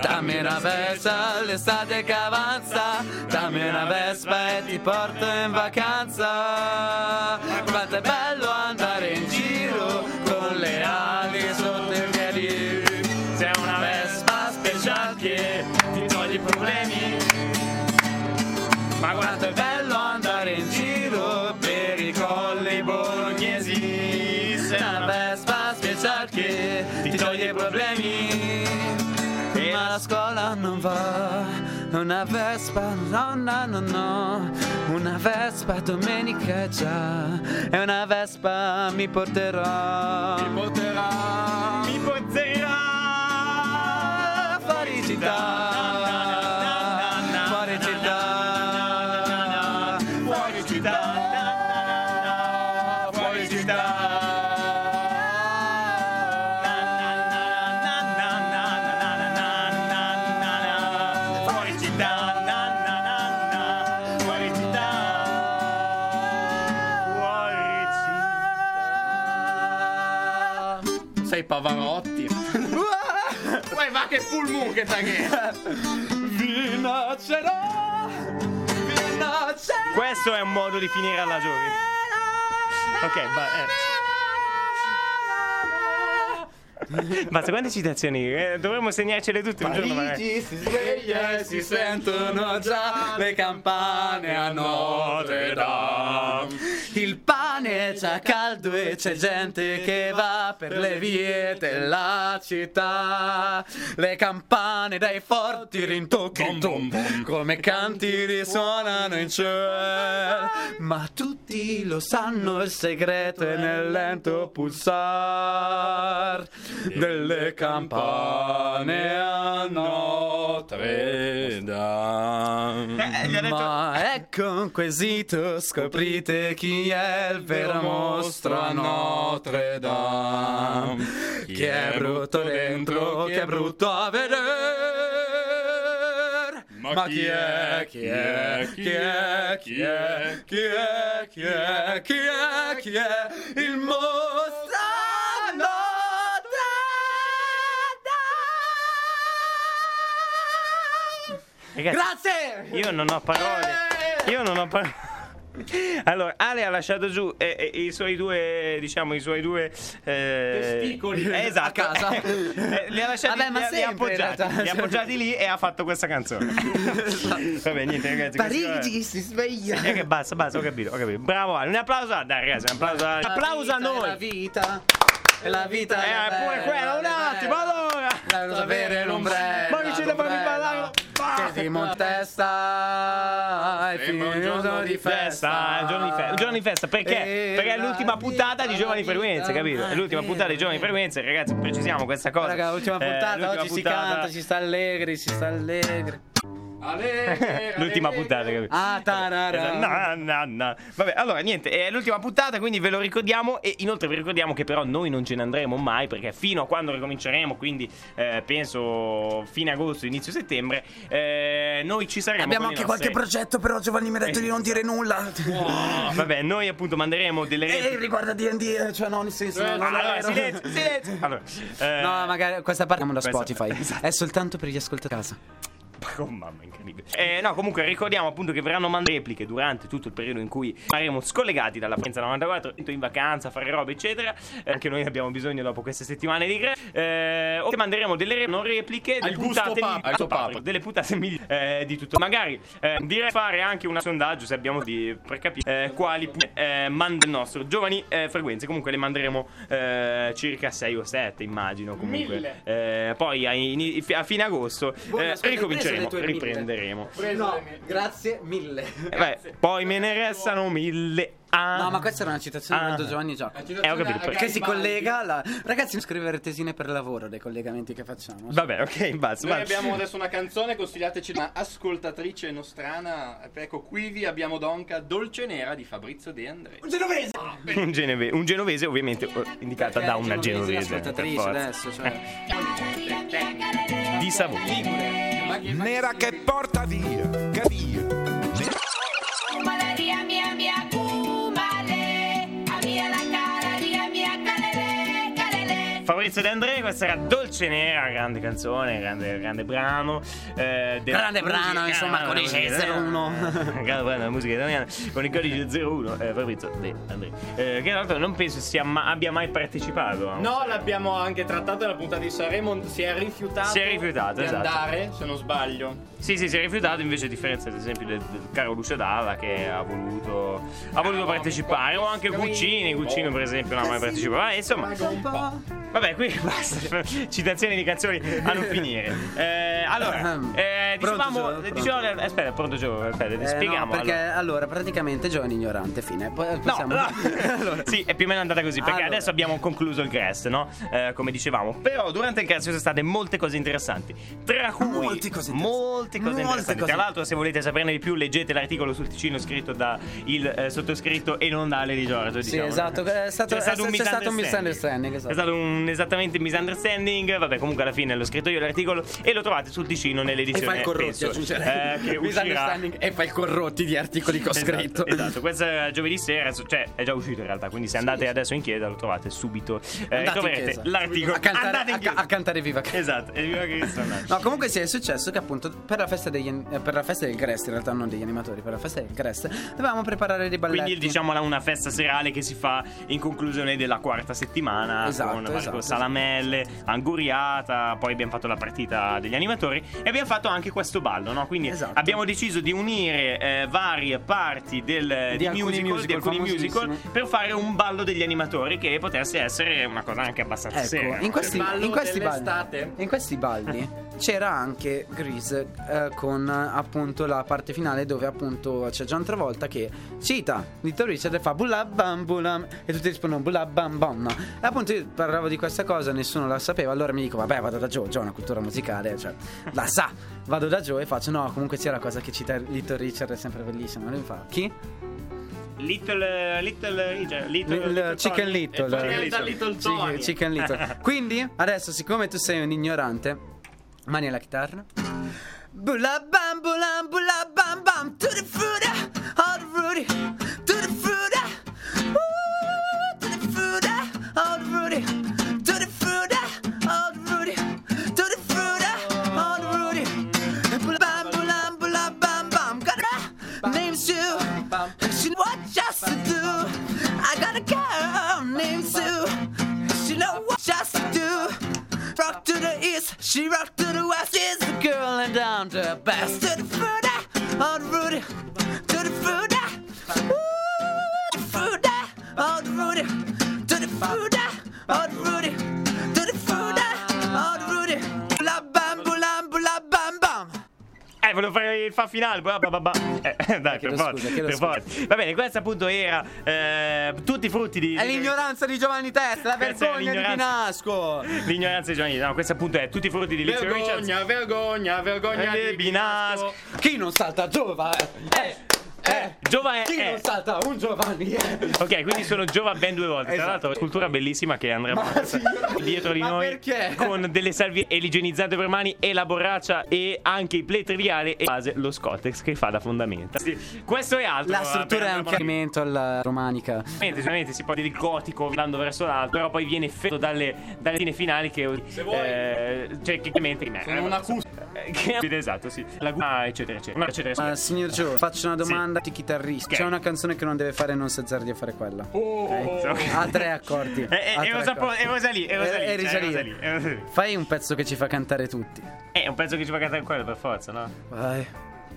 Dammi una vespa, l'estate che avanza. Dammi una vespa e ti porto in vacanza. Quanto è bello andare in giro con le ali sotto i piedi. Sei una vespa special che ti toglie i problemi. Ma Quanto è bello andare in giro per i colli bolognesi Sei una vespa special che ti toglie i problemi Ma la scuola non va. Una vespa, no, no, no, no. Una vespa domenica già. E una vespa mi porterà Mi porterà mi porterà. Fuori città full moon che sta che. Vincerò Vincerò Questo è un modo di finire alla giovine Ok, va, eh. Basta, quante citazioni? Eh, dovremmo segnarcele tutte un giorno. Parigi si sveglia e si sentono già le campane a Notre Dame. Il pane è già caldo e c'è gente che va per le vie della città. Le campane dai forti rintocchi come canti risuonano in cielo. Ma tutti lo sanno, il segreto è nel lento pulsar delle campane a Notre Dame. Eh, Ma ecco un quesito, scoprite chi è il vero mostro a Notre Dame. Chi è brutto dentro, chi è brutto a vedere. Ma chi è, chi è, chi è, chi è, chi è, chi è, chi è, chi è il mostro a Notre Dame? Ragazzi, Grazie! Io non ho parole. Io non ho parole. Allora, Ale ha lasciato giù eh, eh, i suoi due, diciamo, i suoi due eh, Testicoli. eh, esatto. A casa. Eh, li ha lasciati Vabbè, ma li li ha appoggiati, li ha appoggiati lì e ha fatto questa canzone. Vabbè, niente, ragazzi. Parigi si sveglia. Eh, che basta, basta, ho capito, ho capito. Bravo Ale, un applauso, a- dai ragazzi, un applauso, a- applauso a La noi. vita. E la vita. Eh, è pure bella, quella, un attimo, bella. allora. Sapere l'ombrello. Ma che ce ne fammi parlare? Che ti montesta. E Sembra un giorno di Festa, è un giorno di festa, giorno di festa perché? E Perché è l'ultima puntata di Giovani Frequenze, capito? È l'ultima puntata di Giovani. Frequenze, ragazzi, precisiamo questa cosa. Raga, l'ultima Eh, puntata, l'ultima oggi si puntata- canta, si sta allegri, si sta allegri. L'ultima puntata? Ah, tarara. Na, na, na. Vabbè, allora niente, è l'ultima puntata, quindi ve lo ricordiamo e inoltre vi ricordiamo che però noi non ce ne andremo mai perché fino a quando ricominceremo, quindi eh, penso fine agosto, inizio settembre, eh, noi ci saremo. Abbiamo anche nostri- qualche progetto, però Giovanni mi ha detto di non dire nulla. Vabbè, noi appunto manderemo delle Ehi, repliche. riguarda D&D, cioè no, nel senso, no, non è Allora, vero. silenzio, silenzio. Allora, eh, No, magari questa parte da Questa- Spotify. esatto. È soltanto per gli ascoltatori a casa. Oh mamma, incredibile. Eh, no, comunque ricordiamo appunto che verranno mandate repliche durante tutto il periodo in cui saremo scollegati dalla Frequenza 94, in vacanza, a fare robe, eccetera. Eh, anche noi abbiamo bisogno dopo queste settimane di gre. Eh, o che manderemo delle re- non repliche Al puntate pap- al pap. delle puntate migliori eh, di tutto. Magari eh, direi fare anche un sondaggio se abbiamo di per capire eh, quali eh, manda il nostro giovani eh, frequenze. Comunque le manderemo eh, circa 6 o 7, immagino. Comunque. Mille. Eh, poi a, ini- a fine agosto Buono, eh, riprenderemo. Preso No, grazie mille. Eh, beh, poi me ne restano mille. Ah. No, ma questa era una citazione Ah. del Giovanni Gioca. La citazione Eh, ho capito, perché Che si collega alla... Ragazzi, scrivere tesine per lavoro dei collegamenti che facciamo. Vabbè, ok, basta. Noi basta. abbiamo adesso una canzone, consigliateci una ascoltatrice nostrana. Ecco, qui vi abbiamo Donca Dolce Nera di Fabrizio De André. Genovese! un, genove- un genovese, ovviamente eh, indicata da una genovese. per Ascoltatrice adesso, cioè. Di Savona. Che- Nera che porta via, che via. Malaria mia mia Fabrizio De André, questa era Dolce Nera, grande canzone, grande, grande brano. eh, Grande brano, insomma, grande codice musica italiana. 01. grande brano della musica italiana con il codice 01, eh, Fabrizio De André. Eh, che tra l'altro non penso sia ma- abbia mai partecipato. No, l'abbiamo anche trattato nella puntata di Sanremo. Si è rifiutato. Si è rifiutato, di esatto. andare, se non sbaglio. Sì, sì, si è rifiutato invece a differenza ad esempio del, del caro Lucio Dalla che ha voluto, ha voluto no, partecipare o anche Guccini, Guccino per esempio non ha mai partecipato. Ah, insomma, vabbè qui basta, citazioni di canzoni a non finire. Eh, allora, eh, Pronto, dicevamo, Gio? Pronto. dicevamo- aspetta, pronto Gio, aspetta, Eh, spieghiamo. no, perché allora. allora. praticamente giovane ignorante, fine. No, possiamo... no. allora. sì, è più o meno andata così. Perché Allora. adesso abbiamo concluso il cast, no? Eh, come dicevamo. Però durante il cast ci sono state molte cose interessanti. Tra cui Molte cose interessanti. molte cose interessanti. cose. Tra l'altro, se volete saperne di più, leggete l'articolo sul Ticino scritto da il eh, sottoscritto e non da Ale di Giorgio. Sì, diciamo. esatto, è stato- C'è stato è un c'è stato un misunderstanding. misunderstanding, esatto. È stato un esattamente misunderstanding. Vabbè, comunque alla fine l'ho scritto io l'articolo e lo trovate sul Ticino E nell'edizione. fai il corrotti, penso, aggiungerei. eh, Misunderstanding e fai il corrotti di articoli che ho scritto. Esatto, esatto. questo è giovedì sera, cioè è già uscito in realtà, quindi se andate adesso in chiesa lo trovate subito. Eh, troverete l'articolo. A cantare, Andate in a, chiesa. a cantare Viva Cristo. Esatto, e viva Cristo. No, comunque sì, è successo che appunto per la festa degli eh, per la festa del Grest, in realtà non degli animatori, per la festa del Grest, dovevamo preparare dei balletti. Quindi diciamo una festa serale che si fa in conclusione della quarta settimana Esatto, con, esatto, con salamelle, anguriata, poi abbiamo fatto la partita degli animatori e abbiamo fatto anche questo ballo, no? Quindi Esatto. abbiamo deciso di unire eh, varie parti del, di, alcuni musical, di musical alcuni musical per fare un ballo degli animatori che potesse essere una cosa anche abbastanza Ecco, seria. in questi, in questi balli, in questi balli c'era anche Grease eh, con eh, appunto la parte finale dove appunto c'è John Travolta che cita Little Richard e fa bulla bam bulam e tutti rispondono bulla bam bam e appunto io parlavo di questa cosa nessuno la sapeva allora mi dico vabbè vado da Joe Joe è una cultura musicale cioè la sa vado da Joe e faccio no comunque c'è la cosa che cita Little Richard è sempre bellissima lui fa chi? Little, little, little, little, little Chicken. Little. Eh, Eh, Little. Little Chicken- Tony. Chicken Little. Quindi, adesso, siccome tu sei un ignorante, mani alla chitarra. Bula bam bulam bula Ba, ba, ba, ba. Eh, dai, per forza. per forza. Va bene, questo appunto era eh, tutti i frutti di. È l'ignoranza di Giovanni Testa, la vergogna di l'ignoranza. Binasco. L'ignoranza di Giovanni. No, questo appunto è tutti i frutti di Lizio Richards. Vergogna, vergogna, vergogna Eh, di Binasco. Chi non salta Giova? Eh, eh. Giova Chi è. non salta un Giovanni? Eh. Ok, quindi sono Giova ben due volte. Tra Esatto. l'altro, scultura bellissima che andremo Ma sì. dietro di Ma noi perché? con delle salvie e l'igienizzante per mani e la borraccia e anche i play triviali e base lo Scottex che fa da fondamenta. Sì, questo è altro. La struttura è un chiarimento alla romanica. Sicuramente, sicuramente si può dire il gotico andando verso l'alto, però poi viene effetto dalle, dalle fine finali che. vuoi. eh, cioè, che chiaramente. Sono una cus- Eh, che- Esatto, sì. La guma, eccetera, eccetera. eccetera, eccetera. Ma signor Gio, faccio una domanda di chitarrista. C'è una canzone che non deve fare non si azzardi a fare quella. Ok. Ha tre accordi. Eh, eh, Ha e tre Po- accordi. e Rosalì, e Rosalì, E- e cioè. Rosalì, e Rosalì. Fai un pezzo che ci fa cantare tutti. Eh, è un pezzo che ci fa cantare quello per forza, no? Vai.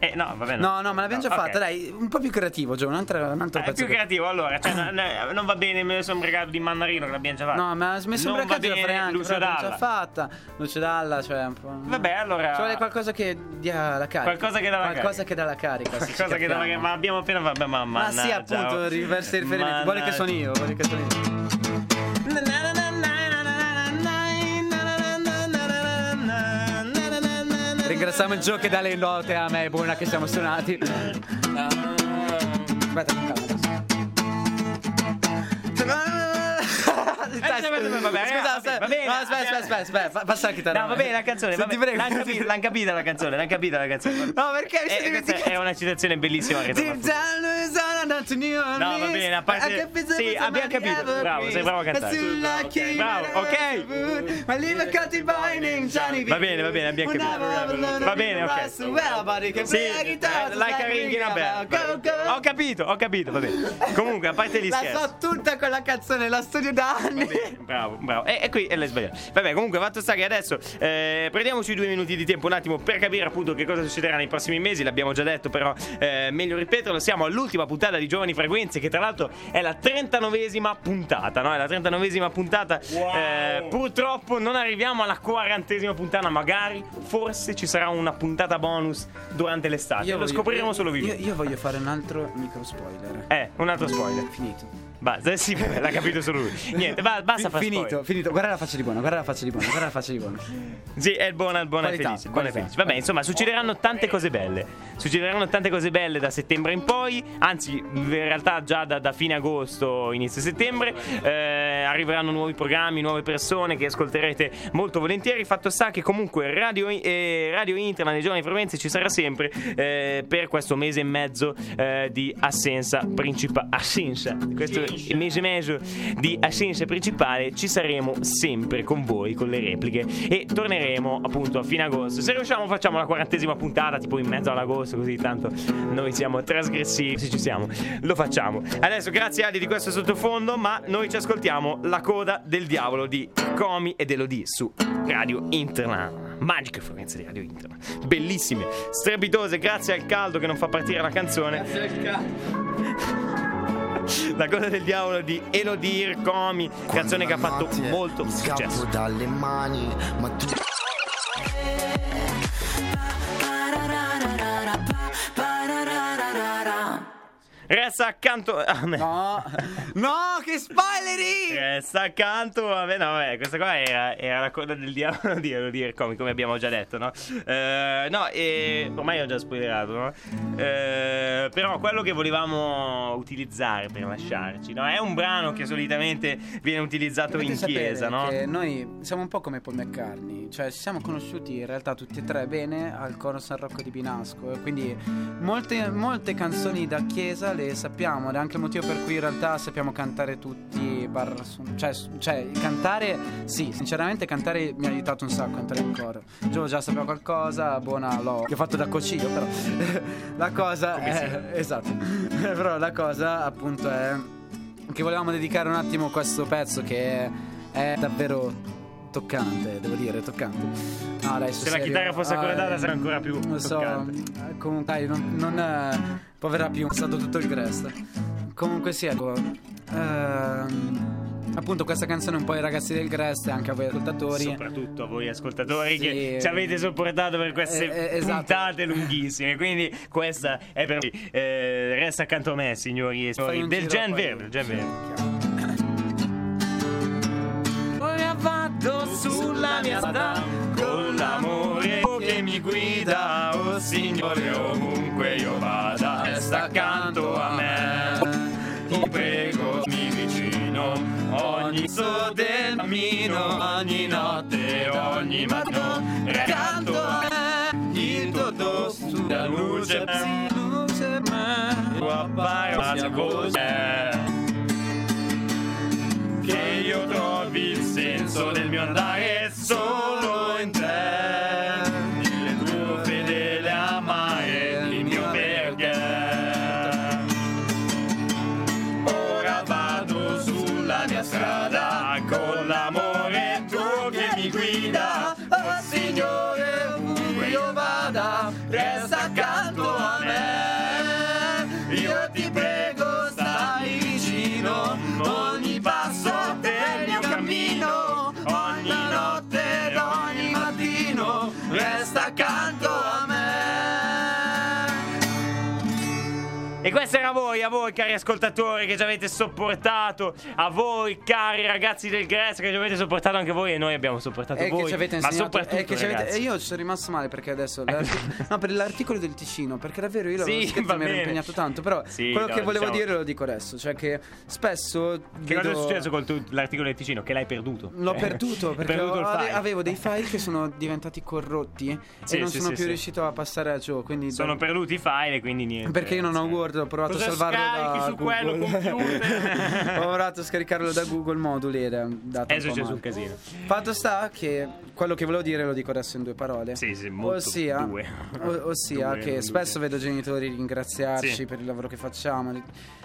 Eh, no, vabbè. No, no, ma l'abbiamo già ok. fatta, dai, un po' più creativo, Gio, un altro, un altro Eh, È pezzo. più che- creativo, allora. Cioè, no, no, non va bene, me ne sono bregato di Mannarino che l'abbiamo già fatto. No, ma mi da bene fare anche, Lucio l'abbiamo già Dalla. fatta. Lucio Dalla, cioè un po'. Vabbè, allora. Ci vuole qualcosa che dia la carica. Qualcosa che dà la Qualcosa carica. che dà la carica. Qualcosa che da capiamo. ma abbiamo appena vabbè, ma Ma sì, appunto, oh. diversi riferimenti. Vuole che sono io, vuole che sono io. Ringraziamo il Gio che dà le note a me, buona che siamo suonati. Aspetta, calma aspetta, aspetta, aspetta, aspetta, passa la chitarra. No, va bene la canzone, va bene. L'hanno capita, l'han capita la canzone, l'hanno capita la canzone. No, perché mi Eh, stai questa è una citazione bellissima che. No, va bene, a parte- sì, abbiamo capito. Bravo, sei bravo a cantare. Bravo, ok. Johnny B. Va bene, va bene, abbiamo capito. Va bene, ok. Sì, eh, like a ring in a bell. Ho capito, ho capito, va bene. Comunque, a parte gli La scherzi. so tutta quella canzone, la studio da anni. Bravo, bravo. E, e qui l'hai sbagliato. Vabbè, comunque, fatto sta che adesso eh, prendiamoci due minuti di tempo un attimo per capire appunto che cosa succederà nei prossimi mesi. L'abbiamo già detto, però eh, meglio ripeterlo. Siamo all'ultima puntata di Giovani Frequenze, che tra l'altro è la 39esima puntata, no? È la 39esima puntata. Eh, purtroppo non arriviamo alla 40esima puntata, magari, forse ci sarà una puntata bonus durante l'estate. Lo voglio- scopriremo io- solo io, vivendo. io voglio fare un altro micro spoiler. Eh, un altro spoiler. Finito. Basta, sì, vabbè, l'ha capito solo lui. Niente, ba- basta fare finito, spoiler. finito. Guarda la faccia di buono, guarda la faccia di buono, guarda la faccia di buono. Sì, è buono è Qualità, felice. qualità. felice. Vabbè, insomma, succederanno tante cose belle. Succederanno tante cose belle da settembre in poi. Anzi, in realtà già da, da fine agosto, inizio settembre. Eh, arriveranno nuovi programmi, nuove persone che ascolterete molto volentieri. Fatto sta che comunque Radio, eh, Radio Interna nei giorni frequenze ci sarà sempre eh, per questo mese e mezzo eh, di assenza principale. Assenza. Questo mese e mezzo di assenza principale ci saremo sempre con voi, con le repliche. E torneremo appunto a fine agosto. Se riusciamo facciamo la quarantesima puntata, tipo in mezzo all'agosto, così tanto noi siamo trasgressivi. Se ci siamo, lo facciamo. Adesso grazie Adi di questo sottofondo, ma noi ci ascoltiamo la coda del diavolo di Comi ed Elodie su Radio Interna. Magiche frequenze di Radio Interna. Bellissime, strepitose, grazie al caldo che non fa partire la canzone. La coda del diavolo di Elodie Comi, canzone che ha fatto molto successo. dalle mani, ma tu Resta accanto a me. No, no, che spoileri! Resta accanto a me. No, vabbè, questa qua era, era la coda del diavolo di Elodie Comi, come abbiamo già detto, no? Eh, no, e ormai ho già spoilerato, no? Eh, però quello che volevamo utilizzare per lasciarci, no? È un brano che solitamente viene utilizzato Dovete in chiesa, no? Noi siamo un po' come Paul McCartney, cioè ci siamo conosciuti in realtà tutti e tre bene al coro San Rocco di Binasco. Quindi molte, molte canzoni da chiesa le sappiamo ed è anche il motivo per cui in realtà sappiamo cantare tutti. su- cioè, cioè, cantare, sì, sinceramente cantare mi ha aiutato un sacco a entrare in coro. Gio già sapeva qualcosa, buona l'ho, che ho fatto da coccio però. la cosa è, esatto. Però la cosa appunto è che volevamo dedicare un attimo questo pezzo che è davvero toccante, devo dire, toccante. No, adesso Se la serio. chitarra fosse ancora Ah, sarebbe ancora più Non so, toccante. eh, comunque dai, non, non eh, poverà più, è stato tutto il resto. Comunque sì, ecco. ehm, appunto questa canzone è un po' ai ragazzi del Grest e anche a voi ascoltatori. Soprattutto a voi ascoltatori Sì. che ci avete sopportato per queste Eh, eh, esatto. puntate lunghissime. Quindi questa è per voi. Eh, resta accanto a me, signori e signori. Del Gen Verde. Sulla mia strada con l'amore che mi guida, oh Signore, ovunque io vada, resta accanto a me. Ti prego, mi vicino, ogni so del cammino, ogni notte, ogni mattino, accanto a me. Il tuo tosto, la luce, luce me, tu appare una voce che io trovi il senso del mio andare solo in te il tuo fedele amare il mio perché. Ora vado sulla mia strada con l'amore tuo che mi guida. Oh Signore ovunque io vada resta accanto a me. Io ti prego e questo era a voi, a voi cari ascoltatori che ci avete sopportato, a voi cari ragazzi del Gress che ci avete sopportato anche voi e noi abbiamo sopportato E voi. che ci avete ma insegnato soprattutto e che ci avete- e io ci sono rimasto male perché adesso no, per l'articolo del Ticino perché davvero io l'avevo Sì, scritto mi ero impegnato tanto però Sì, quello no, che volevo diciamo- dire lo dico adesso cioè che spesso Che cosa è vedo- successo con tu- l'articolo del Ticino? Che l'hai perduto. L'ho perduto perché perduto il ho- ave- file. avevo dei file che sono diventati corrotti Sì, e non sono più riuscito a passare a Joe quindi Sono perduti i file quindi niente. perché io non ho. Word ho provato Cosa salvarlo da su quello computer? ho provato a scaricarlo da Google Moduli ed è andato È successo un casino. Fatto sta che quello che volevo dire lo dico adesso in due parole. Sì, sì, molto. Ossia, Due. o- ossia Due, che spesso due. vedo genitori ringraziarci Sì. per il lavoro che facciamo.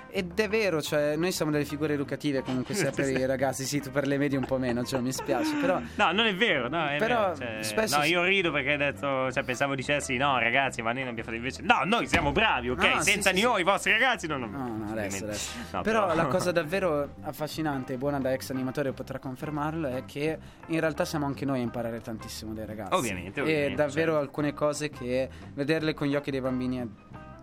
Ed è vero, cioè, noi siamo delle figure educative comunque sia per i ragazzi, sì, tu per le medie un po' meno, cioè, mi spiace, però No, non è vero, no, è Però, vero, cioè, spesso no, io rido perché hai detto, cioè, pensavo dicessi no, ragazzi, ma noi non abbiamo fatto invece. No, noi siamo bravi, ok? Sì, Senza sì, di sì. noi, i vostri ragazzi non. No, no, adesso, ovviamente. adesso. No, però, la cosa davvero affascinante e buona da ex animatore potrà confermarlo è che in realtà siamo anche noi a imparare tantissimo dai ragazzi. Ovviamente, E ovviamente, davvero certo. alcune cose che vederle con gli occhi dei bambini è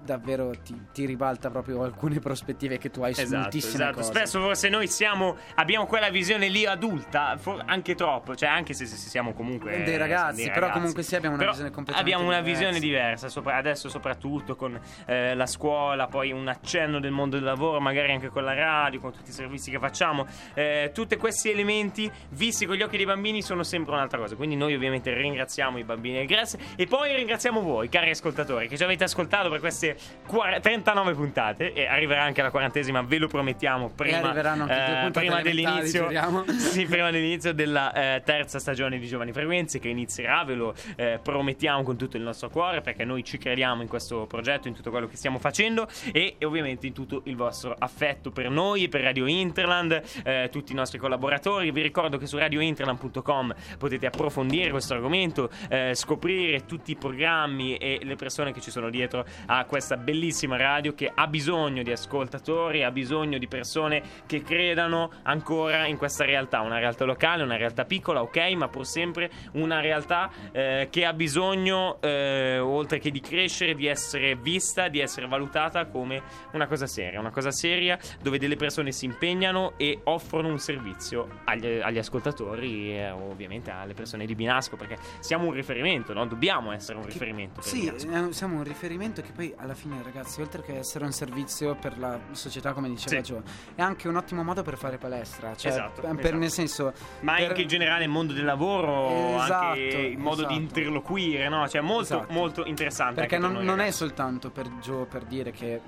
davvero ti, ti ribalta proprio alcune prospettive che tu hai su Esatto, moltissime esatto. cose. Spesso forse noi siamo abbiamo quella visione lì adulta, for- anche troppo, cioè anche se, se siamo comunque Dei ragazzi, dei però ragazzi. comunque sì, abbiamo una Però visione completamente Abbiamo una diversa. visione diversa, sopra- adesso soprattutto con eh, la scuola, poi un accenno del mondo del lavoro, magari anche con la radio, con tutti i servizi che facciamo. Eh, tutti questi elementi visti con gli occhi dei bambini sono sempre un'altra cosa. Quindi noi ovviamente ringraziamo i bambini del Grass e poi ringraziamo voi, cari ascoltatori, che ci avete ascoltato per queste 40 39 puntate e arriverà anche la quarantesima, ve lo promettiamo, prima, eh, prima dell'inizio sì, prima dell'inizio della eh, terza stagione di Giovani Frequenze che inizierà, ve lo eh, promettiamo con tutto il nostro cuore perché noi ci crediamo in questo progetto, in tutto quello che stiamo facendo e, e ovviamente in tutto il vostro affetto per noi, per Radio Interland, eh, tutti i nostri collaboratori. Vi ricordo che su radiointerland.com potete approfondire questo argomento, eh, scoprire tutti i programmi e le persone che ci sono dietro a questa bellissima radio che ha bisogno di ascoltatori, ha bisogno di persone che credano ancora in questa realtà, una realtà locale, una realtà piccola, ok, ma pur sempre una realtà eh, che ha bisogno, eh, oltre che di crescere, di essere vista, di essere valutata come una cosa seria, una cosa seria dove delle persone si impegnano e offrono un servizio agli, agli ascoltatori e ovviamente alle persone di Binasco, perché siamo un riferimento, no? dobbiamo essere un riferimento. Sì, Binasco. eh, siamo un riferimento che poi alla fine, ragazzi, oltre che essere un servizio per la società, come diceva Sì. Gio, è anche un ottimo modo per fare palestra. Cioè, Esatto, per, esatto. nel senso. Ma per- anche in generale il mondo del lavoro, Esatto, anche il modo esatto. di interloquire, no? Cioè molto, Esatto. molto interessante. Perché anche per non, noi non è soltanto per Gio per dire che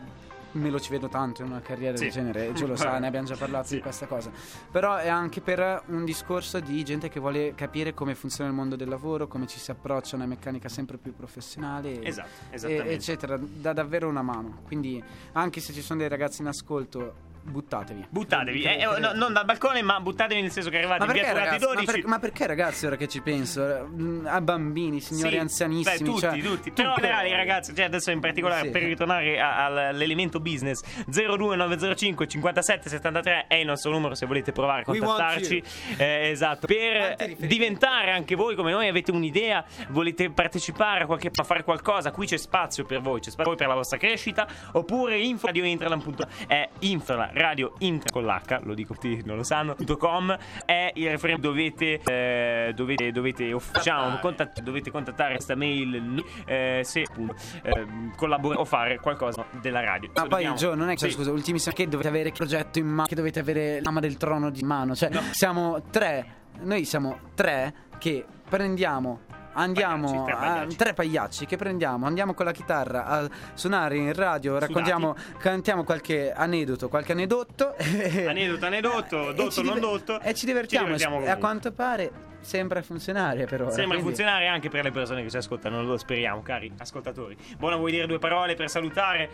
me lo ci vedo tanto in una carriera Sì. del genere, Gio lo sa, ne abbiamo già parlato di questa cosa. Però è anche per un discorso di gente che vuole capire come funziona il mondo del lavoro, come ci si approccia a una meccanica sempre più professionale. Esatto, e- eccetera, dà davvero una mano. Quindi, anche se ci sono dei ragazzi in ascolto, buttatevi. Buttatevi, eh, eh, no, non dal balcone, ma buttatevi nel senso che arrivate ma in via perché, ragazzi, ma, 12. per- ma perché ragazzi ora che ci penso Mm, a bambini, signori Sì, anzianissimi beh, tutti, cioè, tutti. tu Però ragazzi, cioè adesso in particolare Sì. per ritornare a- all'elemento business 02905 57 73 è il nostro numero se volete provare a contattarci. Eh, esatto, per diventare anche voi come noi avete un'idea, volete partecipare a, qualche, a fare qualcosa, qui c'è spazio per voi, c'è spazio per la vostra crescita, oppure info radio intraland. è info radio intra con l'H, lo dico tutti non lo sanno, .com è il referente dovete eh, dovete dovete diciamo, contatt- dovete contattare questa mail eh, se appunto eh, collaborare o fare qualcosa della radio. Ma poi Dobbiamo- Gio, non è che Sì. scusa, ultimissimo che dovete avere il progetto in mano, che dovete avere l'ama del trono di mano. Cioè, siamo tre, noi siamo tre che prendiamo. Andiamo Pagliacci, tre a- pagliacci. tre pagliacci che prendiamo, andiamo con la chitarra a suonare in radio, raccontiamo, cantiamo qualche aneddoto, qualche anedotto. Aneddoto, anedotto, E dotto, non diver- dotto. E ci divertiamo. Ci divertiamo e a quanto pare sembra funzionare per ora. Sembra quindi- funzionare anche per le persone che ci ascoltano, lo speriamo, cari ascoltatori. Buona, vuoi dire due parole per salutare?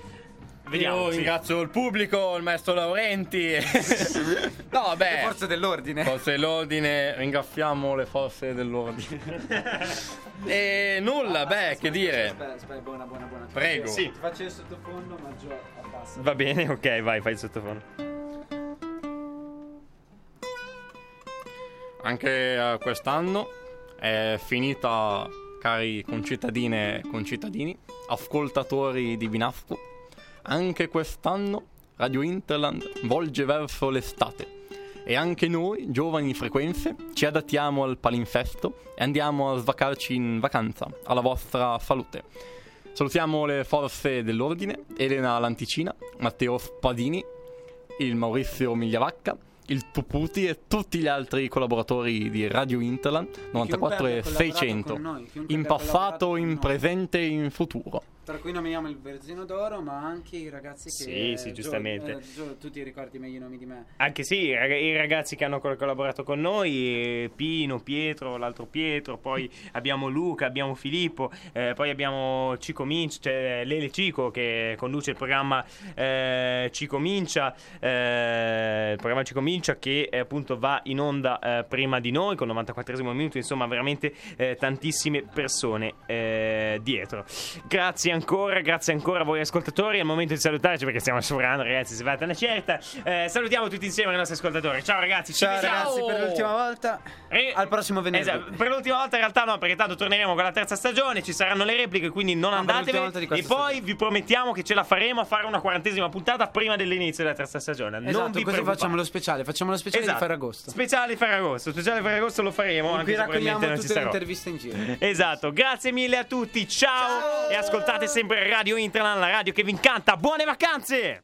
Vediamo. Io sì. ringrazio il pubblico, il maestro Laurenti. no, Le vabbè. forze dell'ordine. Forze dell'ordine, ringraziamo le forze dell'ordine. e nulla, beh, che dire. Aspetta, aspetta, buona, buona, buona. Prego. Sì. Ti faccio il sottofondo, ma Gio abbassa. Va bene, ok, vai, fai il sottofono. Anche eh, quest'anno è finita, cari concittadine e concittadini, ascoltatori di Binasco. Anche quest'anno Radio Interland volge verso l'estate. E anche noi, giovani frequenze, ci adattiamo al palinfesto e andiamo a svacarci in vacanza, alla vostra salute. Salutiamo le forze dell'ordine, Elena Lanticina, Matteo Spadini, il Maurizio Migliavacca, il Tuputi e tutti gli altri collaboratori di Radio Interland 94 e abbia collaborato 600, con noi, chiunque in passato, in presente e in futuro. Tra cui nominiamo il Verzino d'Oro, ma anche i ragazzi che. Sì, sì, Gio- giustamente. eh, Gio, tu ti ricordi meglio i nomi di me. Anche sì, i rag- i ragazzi che hanno col- collaborato con noi, eh, Pino, Pietro, l'altro Pietro, poi abbiamo Luca, abbiamo Filippo, eh, poi abbiamo Ci Comincia, cioè Lele Cico che conduce il programma eh, Ci Comincia, eh, il programma Ci Comincia che eh, appunto va in onda eh, prima di noi con 94 minuto, insomma veramente eh, tantissime persone eh, dietro. Grazie ancora, grazie ancora a voi ascoltatori, è il momento di salutarci perché stiamo sovrando ragazzi, si è fatta una certa. Eh, salutiamo tutti insieme i nostri ascoltatori. Ciao ragazzi, ci Ciao vediamo. ragazzi, per l'ultima volta. E- Al prossimo venerdì. Esatto, per l'ultima volta in realtà no, perché tanto torneremo con la terza stagione, ci saranno le repliche, quindi non per l'ultima andatevene. E poi stagione. vi promettiamo che ce la faremo a fare una quarantesima puntata prima dell'inizio della terza stagione. non Esatto, vi così facciamo lo speciale. Facciamo lo speciale Esatto. di Ferragosto. Speciale Ferragosto, speciale Ferragosto lo faremo, In anche probabilmente raccogliamo non ci tutte le interviste in giro. Esatto, grazie mille a tutti, ciao! Ciao! E ascoltate sempre Radio Interland, la radio che vi incanta. Buone vacanze!